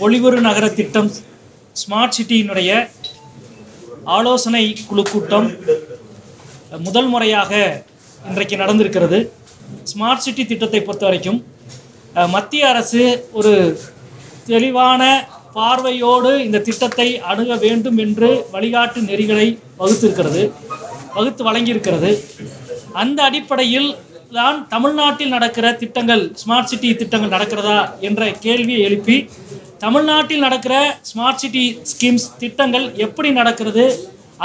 பொலிவுறு நகர திட்டம் ஸ்மார்ட் சிட்டியினுடைய ஆலோசனை குழு கூட்டம் முதல் முறையாக இன்றைக்கு நடந்திருக்கிறது. ஸ்மார்ட் சிட்டி திட்டத்தை பொறுத்த வரைக்கும் மத்திய அரசு ஒரு தெளிவான பார்வையோடு இந்த திட்டத்தை அணுக வேண்டும் என்று வழிகாட்டு நெறிகளை வகுத்திருக்கிறது வகுத்து வழங்கியிருக்கிறது. அந்த அடிப்படையில் தான் தமிழ்நாட்டில் நடக்கிற திட்டங்கள் ஸ்மார்ட் சிட்டி திட்டங்கள் நடக்கிறதா என்ற கேள்வியை எழுப்பி தமிழ்நாட்டில் நடக்கிற ஸ்மார்ட் சிட்டி ஸ்கீம்ஸ் திட்டங்கள் எப்படி நடக்கிறது?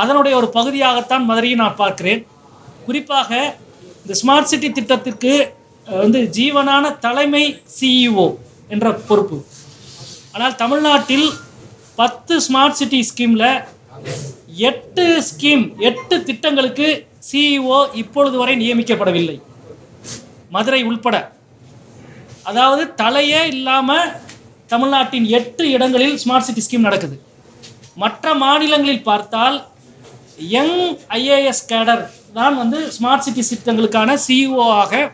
அதனுடைய ஒரு பகுதியாகத்தான் மதுரையை நான் பார்க்கிறேன். குறிப்பாக இந்த ஸ்மார்ட் சிட்டி திட்டத்திற்கு வந்து ஜீவனான தலைமை சிஇஓ என்ற பொறுப்பு. ஆனால் தமிழ்நாட்டில் பத்து ஸ்மார்ட் சிட்டி ஸ்கீமில் எட்டு ஸ்கீம் எட்டு திட்டங்களுக்கு சிஇஓ இப்பொழுது வரை நியமிக்கப்படவில்லை. மதுரை உள்பட. அதாவது தலையே இல்லாமல் தமிழ்நாட்டின் எட்டு இடங்களில் ஸ்மார்ட் சிட்டி ஸ்கீம் நடக்குது. மற்ற மாநிலங்களில் பார்த்தால் யங் ஐஏஎஸ் கேடர் தான் வந்து ஸ்மார்ட் சிட்டி திட்டங்களுக்கான சிஇஓ ஆக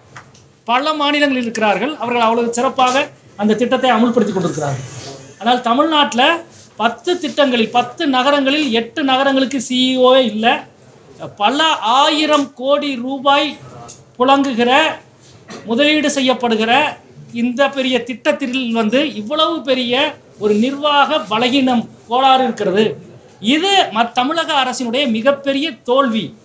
பல மாநிலங்களில் இருக்கிறார்கள். அவர்கள் அவ்வளவு சிறப்பாக அந்த திட்டத்தை அமுல்படுத்தி கொண்டிருக்கிறார்கள். ஆனால் தமிழ்நாட்டில் பத்து திட்டங்களில் பத்து நகரங்களில் எட்டு நகரங்களுக்கு சிஇஓவே இல்லை. பல ஆயிரம் கோடி ரூபாய் புழங்குகிற முதலீடு செய்யப்படுகிற இந்த பெரிய திட்டத்தில் வந்து இவ்வளவு பெரிய ஒரு நிர்வாக பலகீனம் கோளாறு இருக்கிறது. இது மத் தமிழக அரசினுடைய மிகப்பெரிய தோல்வி.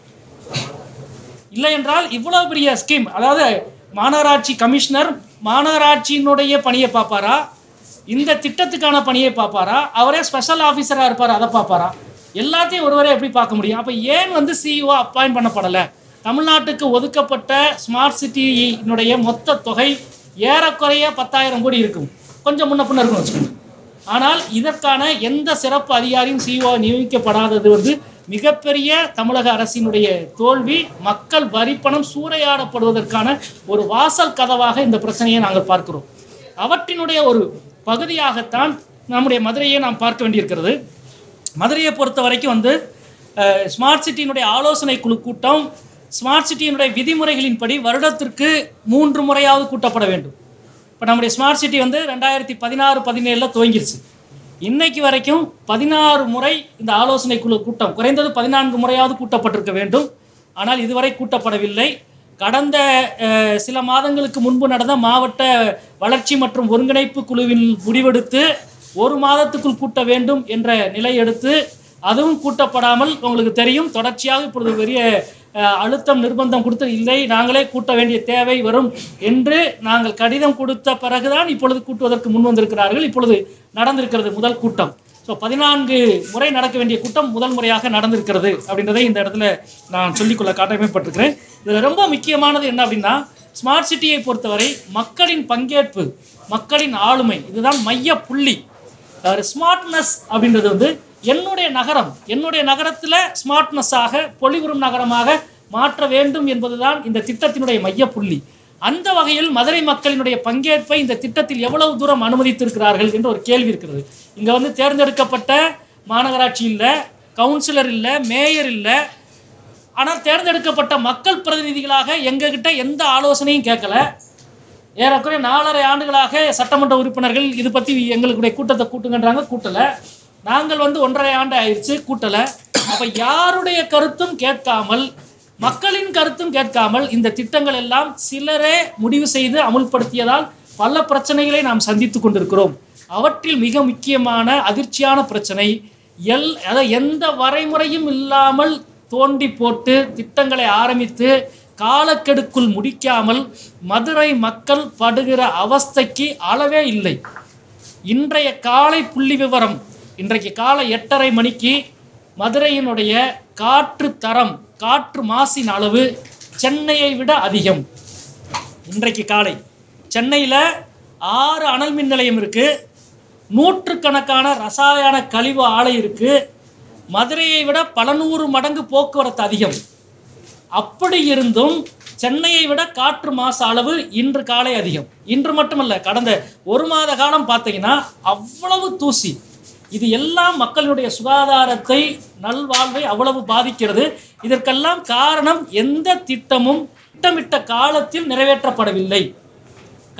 இல்லை என்றால் இவ்வளவு பெரிய ஸ்கீம் அதாவது மாநகராட்சி கமிஷனர் மாநகராட்சியினுடைய பணியை பார்ப்பாரா? இந்த திட்டத்துக்கான பணியை பார்ப்பாரா? அவரே ஸ்பெஷல் ஆஃபீஸராக இருப்பார்? அதை பார்ப்பாரா? எல்லாத்தையும் ஒருவரே எப்படி பார்க்க முடியும்? அப்போ ஏன் வந்து சிஇஓ அப்பாயின்ட் பண்ணப்படலை? தமிழ்நாட்டுக்கு ஒதுக்கப்பட்ட ஸ்மார்ட் சிட்டியினுடைய மொத்த தொகை ஏறக்குறைய பத்தாயிரம் கோடி இருக்கும். கொஞ்சம் முன்ன பின்ன இருக்கும் வச்சுக்கோங்க. ஆனால் இதற்கான எந்த சிறப்பு அதிகாரியும் சிஓ நியமிக்கப்படாதது வந்து மிகப்பெரிய தமிழக அரசினுடைய தோல்வி மக்கள் வரிப்பணம் சூறையாடப்படுவதற்கான ஒரு வாசல் கதவாக இந்த பிரச்சனையை நாங்கள் பார்க்கிறோம். அவற்றினுடைய ஒரு பகுதியாகத்தான் நம்முடைய மதுரையை நாம் பார்க்க வேண்டியிருக்கிறது. மதுரையை பொறுத்த வரைக்கும் வந்து ஸ்மார்ட் சிட்டியினுடைய ஆலோசனை குழு கூட்டம் ஸ்மார்ட் சிட்டியினுடைய விதிமுறைகளின்படி வருடத்திற்கு மூன்று முறையாவது கூட்டப்பட வேண்டும். இப்போ நம்முடைய ஸ்மார்ட் சிட்டி வந்து ரெண்டாயிரத்தி பதினாறு பதினேழில் துவங்கிருச்சு. இன்னைக்கு வரைக்கும் பதினாறு முறை இந்த ஆலோசனை குழு கூட்டம் குறைந்தது பதினான்கு முறையாவது கூட்டப்பட்டிருக்க வேண்டும். ஆனால் இதுவரை கூட்டப்படவில்லை. கடந்த சில மாதங்களுக்கு முன்பு நடந்த மாவட்ட வளர்ச்சி மற்றும் ஒருங்கிணைப்பு குழுவின் முடிவெடுத்து ஒரு மாதத்துக்குள் கூட்ட வேண்டும் என்ற நிலை எடுத்து அதுவும் கூட்டப்படாமல் உங்களுக்கு தெரியும். தொடர்ச்சியாக இப்பொழுது பெரிய அழுத்தம் நிர்பந்தம் கொடுத்து இல்லை நாங்களே கூட்ட வேண்டிய தேவை வரும் என்று நாங்கள் கடிதம் கொடுத்த பிறகுதான் இப்பொழுது கூட்டுவதற்கு முன் வந்திருக்கிறார்கள். இப்பொழுது நடந்திருக்கிறது முதல் கூட்டம். ஸோ பதினான்கு முறை நடக்க வேண்டிய கூட்டம் முதல் முறையாக நடந்திருக்கிறது அப்படின்றதை இந்த இடத்துல நான் சொல்லிக்கொள்ள காட்டமைப்பட்டிருக்கிறேன். இதில் ரொம்ப முக்கியமானது என்ன அப்படின்னா ஸ்மார்ட் சிட்டியை பொறுத்தவரை மக்களின் பங்கேற்பு மக்களின் ஆளுமை இதுதான் மைய புள்ளி. ஸ்மார்ட்னஸ் அப்படின்றது வந்து என்னுடைய நகரம் என்னுடைய நகரத்தில் ஸ்மார்ட்னஸாக பொலிவுறும் நகரமாக மாற்ற வேண்டும் என்பதுதான் இந்த திட்டத்தினுடைய மையப்புள்ளி. அந்த வகையில் மதுரை மக்களினுடைய பங்கேற்பை இந்த திட்டத்தில் எவ்வளவு தூரம் அனுமதித்திருக்கிறார்கள் என்ற ஒரு கேள்வி இருக்கிறது. இங்கே வந்து தேர்ந்தெடுக்கப்பட்ட மாநகராட்சி இல்லை கவுன்சிலர் இல்லை மேயர் இல்லை. ஆனால் தேர்ந்தெடுக்கப்பட்ட மக்கள் பிரதிநிதிகளாக எங்ககிட்ட எந்த ஆலோசனையும் கேட்கல. ஏறக்குறைய நாலரை ஆண்டுகளாக சட்டமன்ற உறுப்பினர்கள் இது பற்றி எங்களுடைய கூட்டத்தை கூட்டுங்கன்றாங்க கூட்டலை. நாங்கள் வந்து ஒன்றரை ஆண்டு ஆயிடுச்சு கூட்டலை. அப்போ யாருடைய கருத்தும் கேட்காமல் மக்களின் கருத்தும் கேட்காமல் இந்த திட்டங்கள் எல்லாம் சிலரே முடிவு செய்து அமுல்படுத்தியதால் பல பிரச்சனைகளை நாம் சந்தித்து கொண்டிருக்கிறோம். அவற்றில் மிக முக்கியமான அதிர்ச்சியான பிரச்சனை எல் அதாவது எந்த வரைமுறையும் இல்லாமல் தோண்டி போட்டு திட்டங்களை ஆரம்பித்து காலக்கெடுக்குள் முடிக்காமல் மதுரை மக்கள் படுகிற அவஸ்தைக்கு அளவே இல்லை. இன்றைய காலை புள்ளி விவரம் இன்றைக்கு காலை எட்டரை மணிக்கு மதுரையினுடைய காற்று தரம் காற்று மாசின் அளவு சென்னையை விட அதிகம். இன்றைக்கு காலை சென்னையில் ஆறு அனல் மின் நிலையம் இருக்குது நூற்றுக்கணக்கான ரசாயன கழிவு ஆலை இருக்குது மதுரையை விட பல நூறு மடங்கு போக்குவரத்து அதிகம். அப்படி இருந்தும் சென்னையை விட காற்று மாசு அளவு இன்று காலை அதிகம். இன்று மட்டுமல்ல கடந்த ஒரு மாத காலம் பார்த்தீங்கன்னா அவ்வளவு தூசி. இது எல்லாம் மக்களுடைய சுகாதாரத்தை நல்வாழ்வை அவ்வளவு பாதிக்கிறது. இதற்கெல்லாம் காரணம் எந்த திட்டமும் திட்டமிட்ட காலத்தில் நிறைவேற்றப்படவில்லை.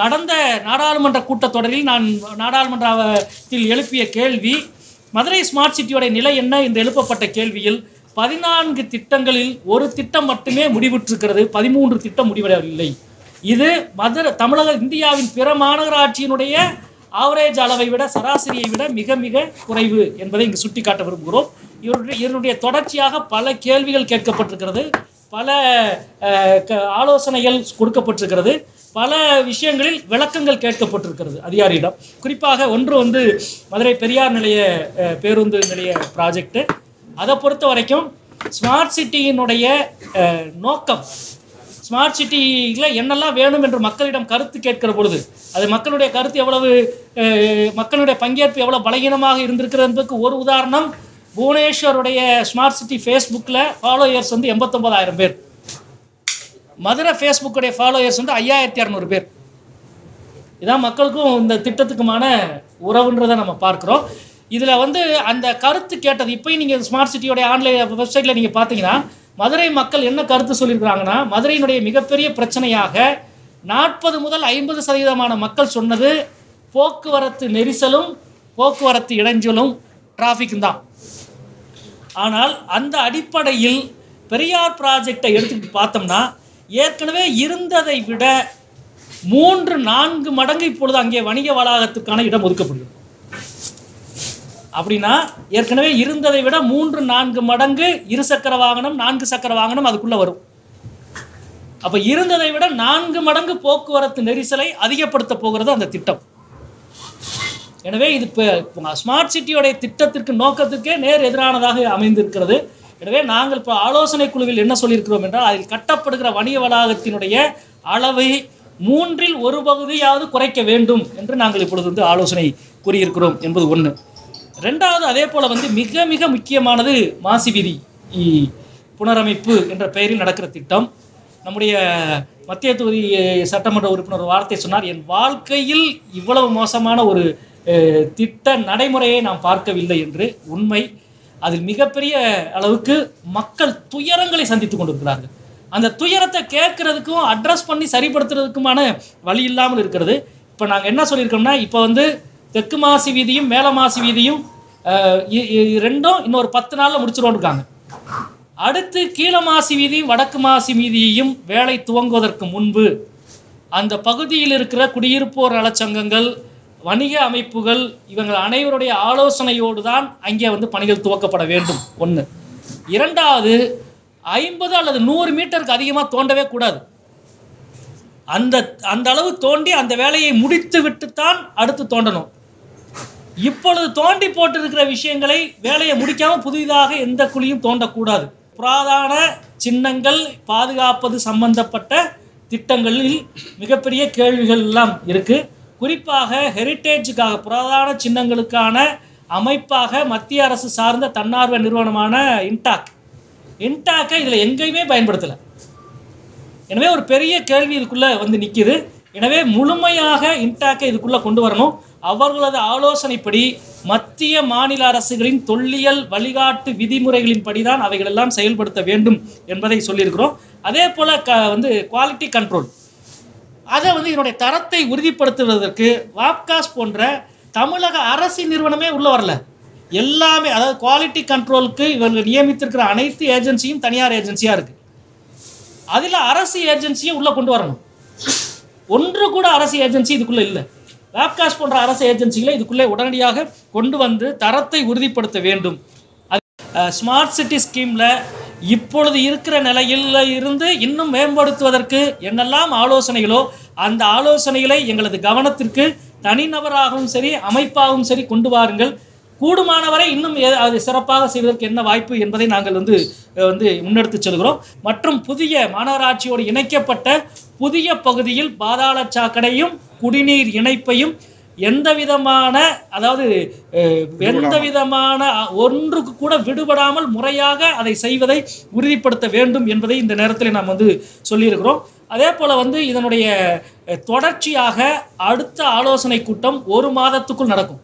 கடந்த நாடாளுமன்ற கூட்டத்தொடரில் நான் நாடாளுமன்றத்தில் எழுப்பிய கேள்வி மதுரை ஸ்மார்ட் சிட்டியோடைய நிலை என்ன என்று எழுப்பப்பட்ட கேள்வியில் பதினான்கு திட்டங்களில் ஒரு திட்டம் மட்டுமே முடிவுற்றிருக்கிறது. பதிமூன்று திட்டம் முடிவடையவில்லை இது மதுரை தமிழக இந்தியாவின் பிற மாநகராட்சியினுடைய ஆவரேஜ் அளவை விட சராசரியை விட மிக மிக குறைவு என்பதை இங்கு சுட்டிக்காட்ட விரும்புகிறோம். இவருடைய இதனுடைய தொடர்ச்சியாக பல கேள்விகள் கேட்கப்பட்டிருக்கிறது. பல க- ஆலோசனைகள் கொடுக்கப்பட்டிருக்கிறது. பல விஷயங்களில் விளக்கங்கள் கேட்கப்பட்டிருக்கிறது அதிகாரியிடம். குறிப்பாக ஒன்று வந்து மதுரை பெரியார் நிலைய பேருந்து நிலைய ப்ராஜெக்டு அதை பொறுத்த வரைக்கும் ஸ்மார்ட் சிட்டியினுடைய நோக்கம் ஸ்மார்ட் சிட்டியில் என்னெல்லாம் வேணும் என்று மக்களிடம் கருத்து கேட்கிற பொழுது அது மக்களுடைய கருத்து எவ்வளவு மக்களுடைய பங்கேற்பு எவ்வளோ பலகீனமாக இருந்திருக்கிறது என்பதற்கு ஒரு உதாரணம் புவனேஸ்வருடைய ஸ்மார்ட் சிட்டி ஃபேஸ்புக்கில் ஃபாலோயர்ஸ் வந்து எண்பத்தொம்பதாயிரம் பேர். மதுரை ஃபேஸ்புக்குடைய ஃபாலோயர்ஸ் வந்து ஐயாயிரத்தி இரநூறு பேர். இதான் மக்களுக்கும் இந்த திட்டத்துக்குமான உறவுன்றதை நம்ம பார்க்குறோம். இதில் வந்து அந்த கருத்து கேட்டது இப்போயும் நீங்கள் ஸ்மார்ட் சிட்டியோடைய ஆன்லைன் வெப்சைட்டில் நீங்கள் பார்த்தீங்கன்னா மதுரை மக்கள் என்ன கருத்து சொல்லியிருக்கிறாங்கன்னா மதுரையினுடைய மிகப்பெரிய பிரச்சனையாக நாற்பது முதல் ஐம்பது சதவீதமான மக்கள் சொன்னது போக்குவரத்து நெரிசலும் போக்குவரத்து இடைஞ்சலும் டிராஃபிக்கும் தான். ஆனால் அந்த அடிப்படையில் பெரியார் ப்ராஜெக்டை எடுத்துக்கிட்டு பார்த்தோம்னா ஏற்கனவே இருந்ததை விட மூன்று நான்கு மடங்கு இப்பொழுது அங்கே வணிக வளாகத்துக்கான இடம் ஒதுக்கப்படுகிறது. அப்படின்னா ஏற்கனவே இருந்ததை விட மூன்று நான்கு மடங்கு இருசக்கர வாகனம் நான்கு சக்கர வாகனம் அதுக்குள்ள வரும். அப்ப இருந்ததை விட நான்கு மடங்கு போக்குவரத்து நெரிசலை அதிகப்படுத்த போகிறது அந்த திட்டம். எனவே இது இப்போ ஸ்மார்ட் சிட்டியோடைய திட்டத்திற்கு நோக்கத்திற்கே நேர் எதிரானதாக அமைந்திருக்கிறது. எனவே நாங்கள் இப்போ ஆலோசனை குழுவில் என்ன சொல்லியிருக்கிறோம் என்றால் அதில் கட்டப்படுகிற வணிக வளாகத்தினுடைய அளவை மூன்றில் ஒரு பகுதியாவது குறைக்க வேண்டும் என்று நாங்கள் இப்பொழுது வந்து ஆலோசனை கூறியிருக்கிறோம் என்பது ஒன்று ரெண்டாவது அதே போல் வந்து மிக மிக முக்கியமானது மாசி வீதி. புனரமைப்பு என்ற பெயரில் நடக்கிற திட்டம். நம்முடைய மத்திய தொகுதி சட்டமன்ற உறுப்பினர் வார்த்தை சொன்னார் என் வாழ்க்கையில் இவ்வளவு மோசமான ஒரு திட்ட நடைமுறையை நாம் பார்க்கவில்லை என்று. உண்மை. அதில் மிகப்பெரிய அளவுக்கு மக்கள் துயரங்களை சந்தித்து கொண்டிருக்கிறார்கள். அந்த துயரத்தை கேட்கறதுக்கும் அட்ரஸ் பண்ணி சரிப்படுத்துறதுக்குமான வழி இல்லாமல் இருக்கிறது. இப்போ நாங்கள் என்ன சொல்லியிருக்கோம்னா இப்போ வந்து தெற்கு மாசி வீதியும் மேல மாசி வீதியும் இ- ரெண்டும் இன்னொரு பத்து நாளில் முடிச்சிருவோம் அடுத்து கீழ மாசி வீதியும் வடக்கு மாசி வீதியையும் வேலை துவங்குவதற்கு முன்பு அந்த பகுதியில் இருக்கிற குடியிருப்போர் நலச்சங்கங்கள் வணிக அமைப்புகள் இவங்கள் அனைவருடைய ஆலோசனையோடு தான் அங்கே வந்து பணிகள் துவக்கப்பட வேண்டும். ஒன்று இரண்டாவது ஐம்பது அல்லது நூறு மீட்டருக்கு அதிகமாக தோண்டவே கூடாது. அந்த அந்த அளவு தோண்டி அந்த வேலையை முடித்து விட்டுத்தான் அடுத்து தோண்டணும். இப்பொழுது தோண்டி போட்டிருக்கிற விஷயங்களை வேலையை முடிக்காம புதிதாக எந்த குழியும் தோண்டக்கூடாது. புராதான சின்னங்கள் பாதுகாப்பது சம்பந்தப்பட்ட திட்டங்களில் மிகப்பெரிய கேள்விகள் எல்லாம் இருக்கு. குறிப்பாக ஹெரிட்டேஜுக்காக புராதான சின்னங்களுக்கான அமைப்பாக மத்திய அரசு சார்ந்த தன்னார்வ நிறுவனமான இன்டாக் இன்டாக்கை இதில் எங்கேயுமே பயன்படுத்தலை. எனவே ஒரு பெரிய கேள்வி இதுக்குள்ளே வந்து நிற்கிது எனவே முழுமையாக இன்டாக்கை இதுக்குள்ளே கொண்டு வரணும். அவர்களது ஆலோசனைப்படி மத்திய மாநில அரசுகளின் தொல்லியல் வழிகாட்டு விதிமுறைகளின்படி தான் அவைகளெல்லாம் செயல்படுத்த வேண்டும் என்பதை சொல்லியிருக்கிறோம். அதே போல க வந்து குவாலிட்டி கண்ட்ரோல் அதை வந்து இதனுடைய தரத்தை உறுதிப்படுத்துவதற்கு வாப்காஸ் போன்ற தமிழக அரசு நிறுவனமே உள்ள வரல. எல்லாமே அதாவது குவாலிட்டி கண்ட்ரோலுக்கு இவர்கள் நியமித்திருக்கிற அனைத்து ஏஜென்சியும் தனியார் ஏஜென்சியாக இருக்குது அதில் அரசு ஏஜென்சியும் உள்ளே கொண்டு வரணும். ஒன்று கூட அரசு ஏஜென்சி இதுக்குள்ளே இல்லை. வேப்காஸ் போன்ற அரசு ஏஜென்சிகளை இதுக்குள்ளே உடனடியாக கொண்டு வந்து தரத்தை உறுதிப்படுத்த வேண்டும். ஸ்மார்ட் சிட்டி ஸ்கீமில் இப்பொழுது இருக்கிற நிலையில் இருந்து இன்னும் மேம்படுத்துவதற்கு என்னெல்லாம் ஆலோசனைகளோ அந்த ஆலோசனைகளை எங்களது கவனத்திற்கு தனிநபராகவும் சரி அமைப்பாகவும் சரி கொண்டு வாருங்கள். கூடுமானவரை இன்னும் அது சிறப்பாக செய்வதற்கு என்ன வாய்ப்பு என்பதை நாங்கள் வந்து வந்து முன்னெடுத்து செல்கிறோம். மற்றும் புதிய மாநகராட்சியோடு இணைக்கப்பட்ட புதிய பகுதியில் பாதாள சாக்கடையும் குடிநீர் இணைப்பையும் எந்த விதமான அதாவது எந்த விதமான ஒன்றுக்கு கூட விடுபடாமல் முறையாக அதை செய்வதை உறுதிப்படுத்த வேண்டும் என்பதை இந்த நேரத்தில் நாம் வந்து சொல்லியிருக்கிறோம். அதே போல் வந்து இதனுடைய தொடர்ச்சியாக அடுத்த ஆலோசனை கூட்டம் ஒரு மாதத்துக்குள் நடக்கும்.